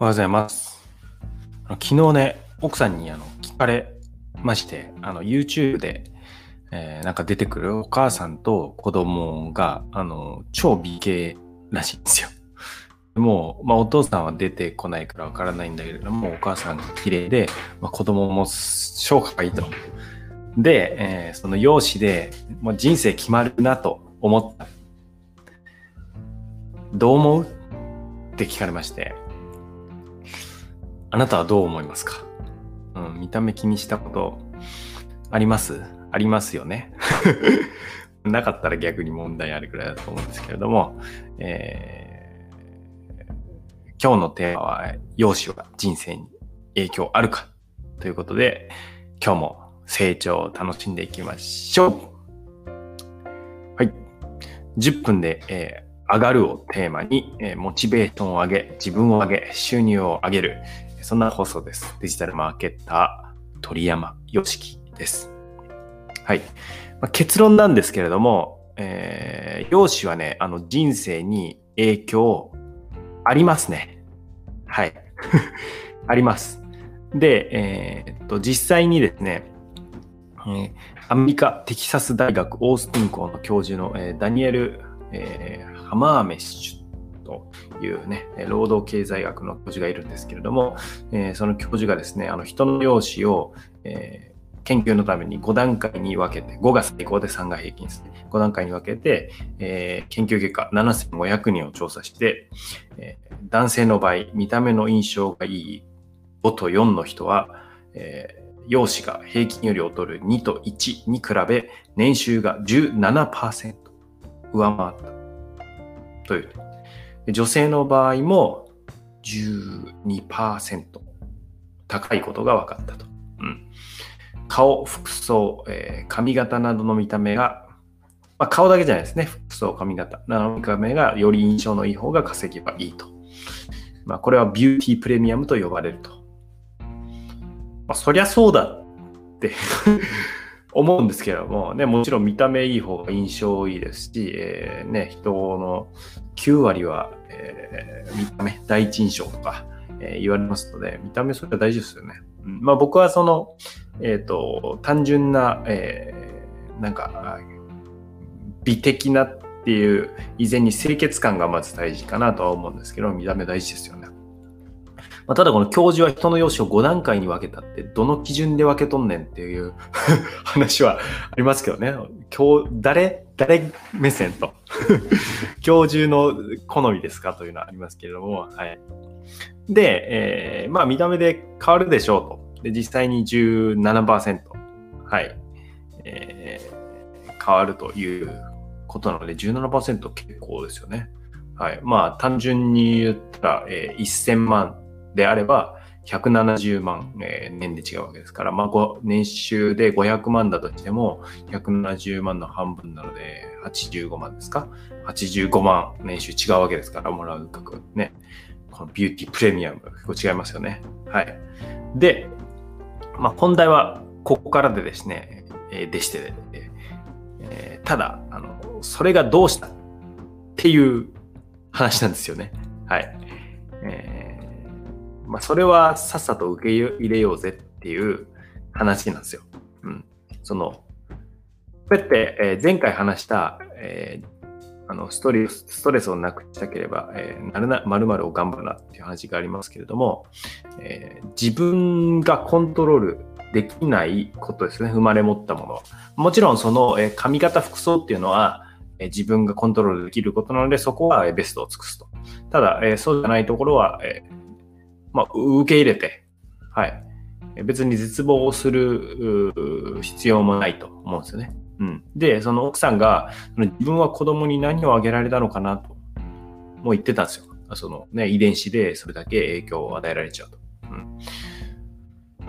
おはようございます。昨日ね、奥さんにあの聞かれまして、あの YouTube で、えーなんか出てくるお母さんと子供があの超美形らしいんですよ。もう、まあ、お父さんは出てこないからわからないんだけれども、お母さんが綺麗で、まあ、子供も超可愛いと。で、えーその容姿で、もう人生決まるなと思った。どう思う？って聞かれまして、あなたはどう思いますか？うん、見た目気にしたことあります？ありますよね。なかったら逆に問題あるくらいだと思うんですけれども、えー今日のテーマは、容姿は人生に影響あるかということで、今日も成長を楽しんでいきましょう。はい。10分で、えー上がるをテーマに、えーモチベーションを上げ、自分を上げ、収入を上げる、そんな放送です。デジタルマーケッター、鳥山よしきです。はい。まあ結論なんですけれども、えー、容姿はね、あの人生に影響ありますね。はい。あります。で、えーっと、実際にですね、えーアメリカテキサス大学オースティン校の教授の、えーダニエル、えーハマーメッシュというね、労働経済学の教授がいるんですけれども、えーその教授がですね、あの人の容姿を、えー研究のために5段階に分けて、5が最高で3が平均ですね。5段階に分けて、えー研究結果7500人を調査して、えー男性の場合、見た目の印象がいい5と4の人は、えー容姿が平均より劣る2と1に比べ、年収が17%上回ったという。女性の場合も12%高いことが分かったと。うん、顔、服装、えー髪型などの見た目が、まあ、顔だけじゃないですね。服装、髪型などの見た目がより印象のいい方が稼げばいいと。まあ、これはビューティープレミアムと呼ばれると。まあ、そりゃそうだって 思うんですけども、ね、もちろん見た目いい方が印象いいですし、えーね、人の9割は、えー見た目、第一印象とか、えー言われますので、見た目それは大事ですよね。うんまあ、僕はその、えっ、と、単純な、えなんか、美的なっていう以前に清潔感がまず大事かなとは思うんですけど、見た目大事ですよね。まあ、ただこの教授は人の容姿を5段階に分けたって、どの基準で分けとんねんっていう 話はありますけどね。教誰誰目線と。教授の好みですかというのはありますけれども。はい。で、えーまあ見た目で変わるでしょうと。で、実際に17%。はい。えー変わるということなので、17%結構ですよね。はい。まあ、単純に言ったら、えー1000万であれば、170万、えー年で違うわけですから、まあ、年収で500万だとしても、170万の半分なので、85万ですか ?85 万年収違うわけですから、もらう額ね。このビューティープレミアム、結構違いますよね。はい。で、まあ、本題はここからでですね、えーでして、えーただあの、それがどうしたっていう話なんですよね。はい。えーまあ、それはさっさと受け入れようぜっていう話なんですよ。うん。その、こうやって、えー前回話した、えーあのストレストレスをなくしたければ、えーなる、まるを頑張るなっていう話がありますけれども、えー自分がコントロールできないことですね、生まれ持ったもの。もちろんその、えー髪型、服装っていうのは、自分がコントロールできることなので、そこはベストを尽くすと。ただ、そうじゃないところは、まあ、受け入れて、はい。別に絶望をする必要もないと思うんですよね。うん。で、その奥さんが、自分は子供に何をあげられたのかなと、もう言ってたんですよ。そのね、遺伝子でそれだけ影響を与えられちゃうと。うん。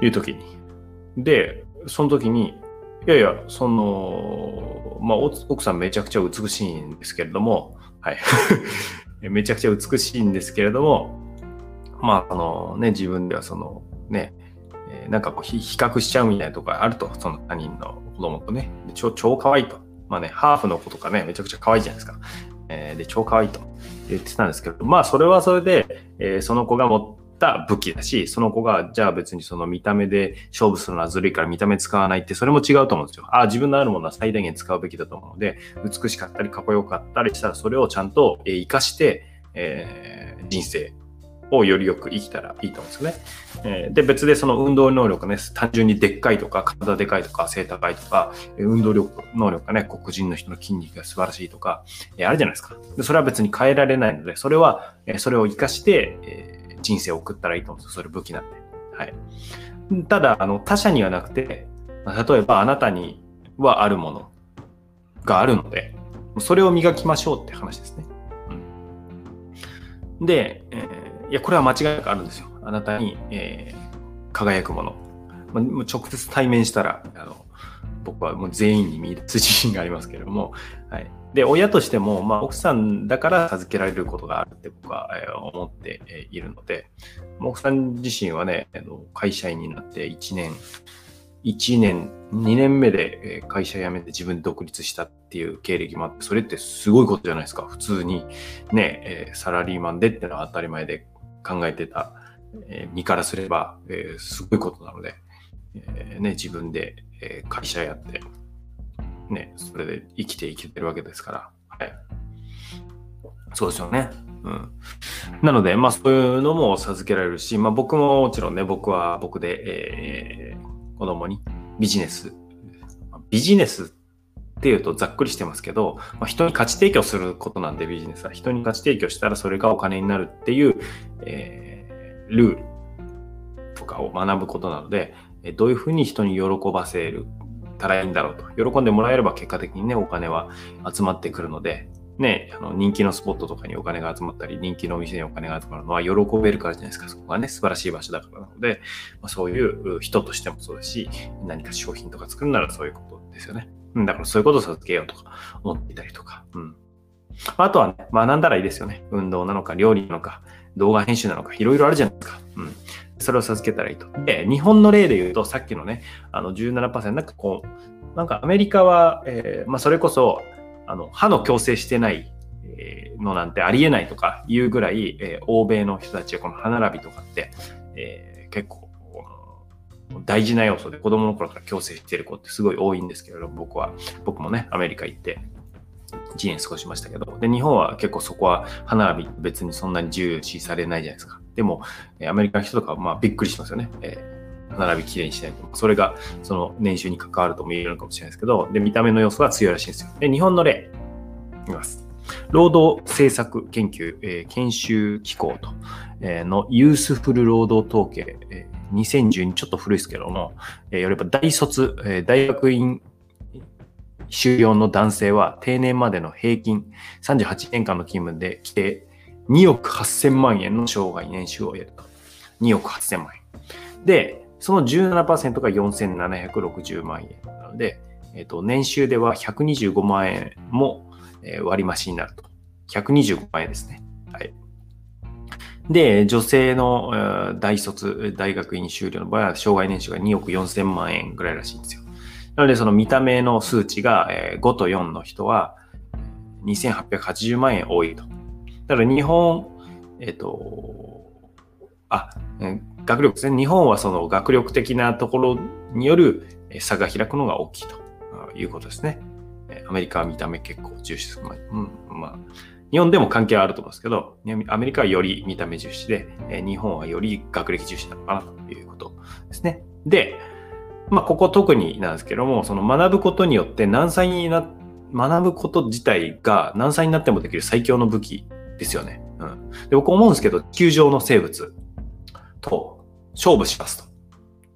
いう時に。で、その時に、いやいや、その、まあ、奥さんめちゃくちゃ美しいんですけれども、はい。めちゃくちゃ美しいんですけれども、まあ、あのね、自分ではその、ね、えなんかこう比較しちゃうみたいなとこがあると、その他人の子供とね、超超可愛いと。まあね、ハーフの子とかね、めちゃくちゃ可愛いじゃないですか。えーで、超可愛いと言ってたんですけど、まあ、それはそれで、えーその子が持った武器だし、その子が、じゃあ別にその見た目で勝負するのはずるいから見た目使わないって、それも違うと思うんですよ。ああ、自分のあるものは最大限使うべきだと思うので、美しかったり、かっこよかったりしたら、それをちゃんと活かして、えー、人生をよりよく生きたらいいと思うんですよね。えー、で、別でその運動能力ね、単純にでっかいとか、体でかいとか、背高いとか、運動力、能力がね、黒人の人の筋肉が素晴らしいとか、えー、あるじゃないですか。でそれは別に変えられないので、それは、えー、それを活かして、えー、人生を送ったらいいと思うんですよ。それ武器なんで。はい。ただ、あの、他者にはなくて、例えばあなたにはあるものがあるので、それを磨きましょうって話ですね。うん、で、えいや、これは間違いなくあるんですよ。あなたに、えー、輝くもの。まあ、直接対面したら、あの僕はもう全員に見出す自信がありますけれども、はい。で、親としても、まあ、奥さんだから授けられることがあるって僕は、え、思っているので、奥さん自身はね、あの会社員になって1年、1年、2年目で会社辞めて自分で独立したっていう経歴もあって、それってすごいことじゃないですか。普通にね、サラリーマンでってのは当たり前で考えてた、え、身からすれば、えー、すごいことなので、えー、ね、自分で、え会社やって、ね、それで生きていけてるわけですから、はい。そうですよね。うん。なので、まあそういうのも授けられるし、まあ僕ももちろんね、僕は僕で、えー、子供にビジネス、ビジネスっていうとざっくりしてますけど、まあ、人に価値提供することなんでビジネスは人に価値提供したらそれがお金になるっていう、えー、ルールとかを学ぶことなので、どういうふうに人に喜ばせるたらいいんだろうと。喜んでもらえれば結果的にね、お金は集まってくるので、ね、あの人気のスポットとかにお金が集まったり、人気のお店にお金が集まるのは喜べるからじゃないですか。そこがね、素晴らしい場所だからなので、まあ、そういう人としてもそうですし、何か商品とか作るならそういうことですよね。うん、だからそういうことを授けようとか思っていたりとか。うん。あとはね、学んだらいいですよね。運動なのか、料理なのか、動画編集なのか、いろいろあるじゃないですか。うん。それを授けたらいいと。で、日本の例で言うと、さっきのね、あの17%、なんかこう、なんかアメリカは、えー、まあそれこそ、あの、歯の矯正してないのなんてありえないとかいうぐらい、えー、欧米の人たちはこの歯並びとかって、えー、結構大事な要素で子供の頃から矯正してる子ってすごい多いんですけれど僕は。僕もねアメリカ行って1年過ごしましたけど。で日本は結構そこは歯並び別にそんなに重視されないじゃないですか。でもアメリカの人とかはまあびっくりしますよね、えー、歯並びきれいにしないと。それがその年収に関わるとも言えるのかもしれないですけど。で見た目の要素が強いらしいんですよ。で日本の例。いきます。労働政策研究、えー、研修機構と、えー、のユースフル労働統計、え、2012ちょっと古いですけども、えー、よれば大卒、えー、大学院修了の男性は定年までの平均38年間の勤務で規定2億8000万円の生涯年収を得ると。2億8000万円。で、その17%が4760万円なので、えっ、ー、と、年収では125万円も割増になると。125万円ですね。はい。で、女性の大卒、大学院修了の場合は、障害年収が2億4000万円ぐらいらしいんですよ。なので、その見た目の数値が5と4の人は2880万円多いと。だから日本、えっ、と、あ、学力ですね。日本はその学力的なところによる差が開くのが大きいということですね。アメリカは見た目結構重視する。まあ、うん、まあ、日本でも関係はあると思うんですけど、アメリカはより見た目重視で、日本はより学歴重視なのかなということですね。で、まあ、ここ特になんですけども、その学ぶことによって何歳にな、学ぶこと自体が何歳になってもできる最強の武器ですよね。うん。で、僕思うんですけど、地球上の生物と勝負しますと。ど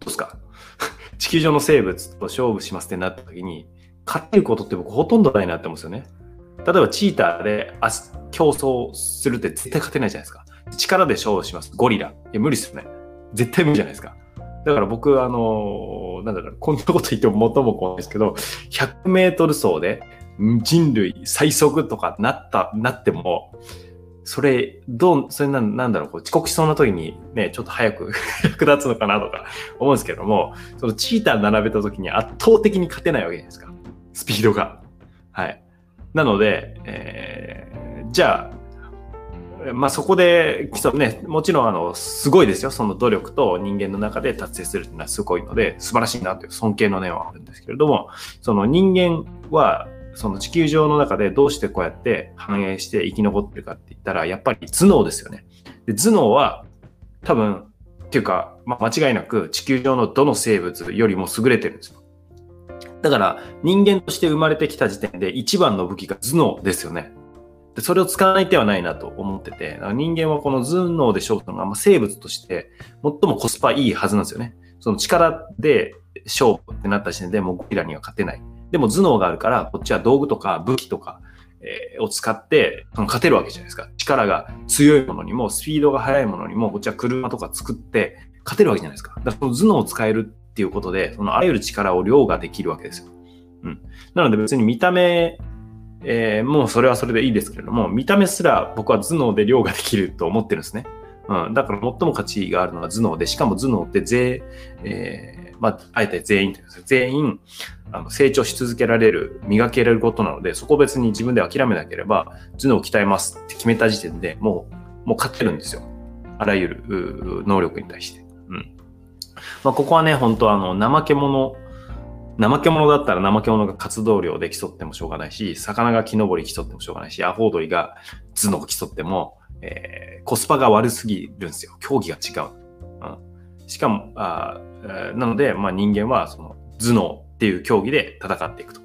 うですか？地球上の生物と勝負しますってなった時に、勝てることって僕ほとんどないなって思うんですよね。例えばチーターで競争するって絶対勝てないじゃないですか。力で勝負します。ゴリラ。いや、無理っすよね。絶対無理じゃないですか。だから僕、あのー、なんだろう、こんなこと言っても元も怖いですけど、100メートル走で人類最速とかなった、なっても、それ、どう、それなん、なんだろう、こう遅刻しそうな時にね、ちょっと早く 役立つのかなとか思うんですけども、そのチーター並べた時に圧倒的に勝てないわけじゃないですか。スピードが。はい。なので、えー、じゃあ、まあそこで、ね、もちろんあの、すごいですよ。その努力と人間の中で達成するっていうのはすごいので、素晴らしいなという尊敬の念はあるんですけれども、その人間は、その地球上の中でどうしてこうやって繁栄して生き残ってるかって言ったら、やっぱり頭脳ですよね。で頭脳は多分、っていうか、まあ、間違いなく地球上のどの生物よりも優れてるんですよ。だから人間として生まれてきた時点で一番の武器が頭脳ですよね。でそれを使わない手はないなと思ってて、人間はこの頭脳で勝負するのが、ま、生物として最もコスパいいはずなんですよね。その力で勝負ってなった時点でもうゴリラには勝てない。でも頭脳があるから、こっちは道具とか武器とか、え、を使って勝てるわけじゃないですか。力が強いものにも、スピードが速いものにも、こっちは車とか作って勝てるわけじゃないですか。だからその頭脳を使えるっていうことで、そのあらゆる力を凌駕できるわけですよ。うん。なので別に見た目えー、もうそれはそれでいいですけれども、見た目すら僕は頭脳で凌駕できると思ってるんですね。うん。だから最も価値があるのは頭脳で、しかも頭脳って全、えー、まあ、あえて全員というか、全員、あの成長し続けられる、磨けられることなので、そこ別に自分で諦めなければ、頭脳を鍛えますって決めた時点でもう、もう勝ってるんですよ。あらゆる能力に対して。うん。まあ、ここはね、本当あの、怠け者怠け者だったら怠け者が活動量で競ってもしょうがないし、魚が木登り競ってもしょうがないし、アホウドリが頭脳競っても、えー、コスパが悪すぎるんですよ。競技が違う。うん、しかも、あなので、まあ、人間はその頭脳っていう競技で戦っていくと。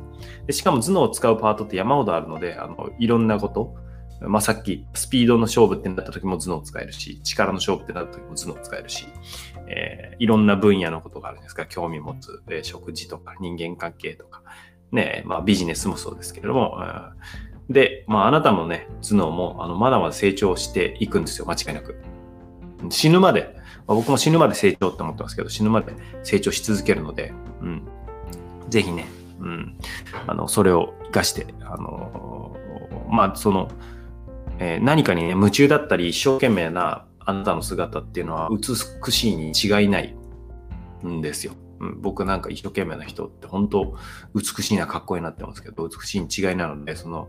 でしかも頭脳を使うパートって山ほどあるので、あのいろんなこと、まあ、さっきスピードの勝負ってなった時も頭脳使えるし、力の勝負ってなった時も頭脳使えるし、えー、いろんな分野のことがあるんですか興味持つ、えー、食事とか人間関係とか、ね、まあビジネスもそうですけれども、で、まああなたのね、頭脳もあのまだまだ成長していくんですよ、間違いなく。死ぬまで、まあ、僕も死ぬまで成長って思ってますけど、死ぬまで成長し続けるので、うん。ぜひね、うん。あの、それを活かして、あの、まあその、えー、何かにね、夢中だったり、一生懸命なあなたの姿っていうのは美しいに違いないんですよ。僕なんか一生懸命な人って本当美しいなかっこいいなってますけど美しいに違いなのでその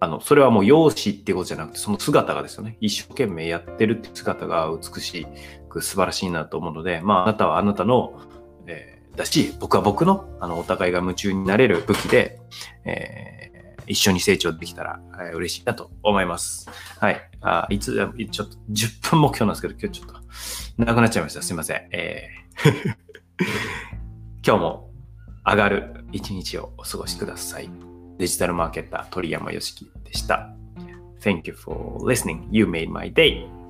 あのそれはもう容姿ってことじゃなくてその姿がですよね一生懸命やってるって姿が美しく素晴らしいなと思うのでまああなたはあなたの、えー、だし僕は僕のあのお互いが夢中になれる武器で、え一緒に成長できたら、嬉しいなと思います。はい。あいつ、ちょっと10分目標なんですけど、今日ちょっと長くなっちゃいました。すいません。えー 今日も上がる一日をお過ごしください。デジタルマーケッター鳥山よしきでした。Thank you for listening. You made my day.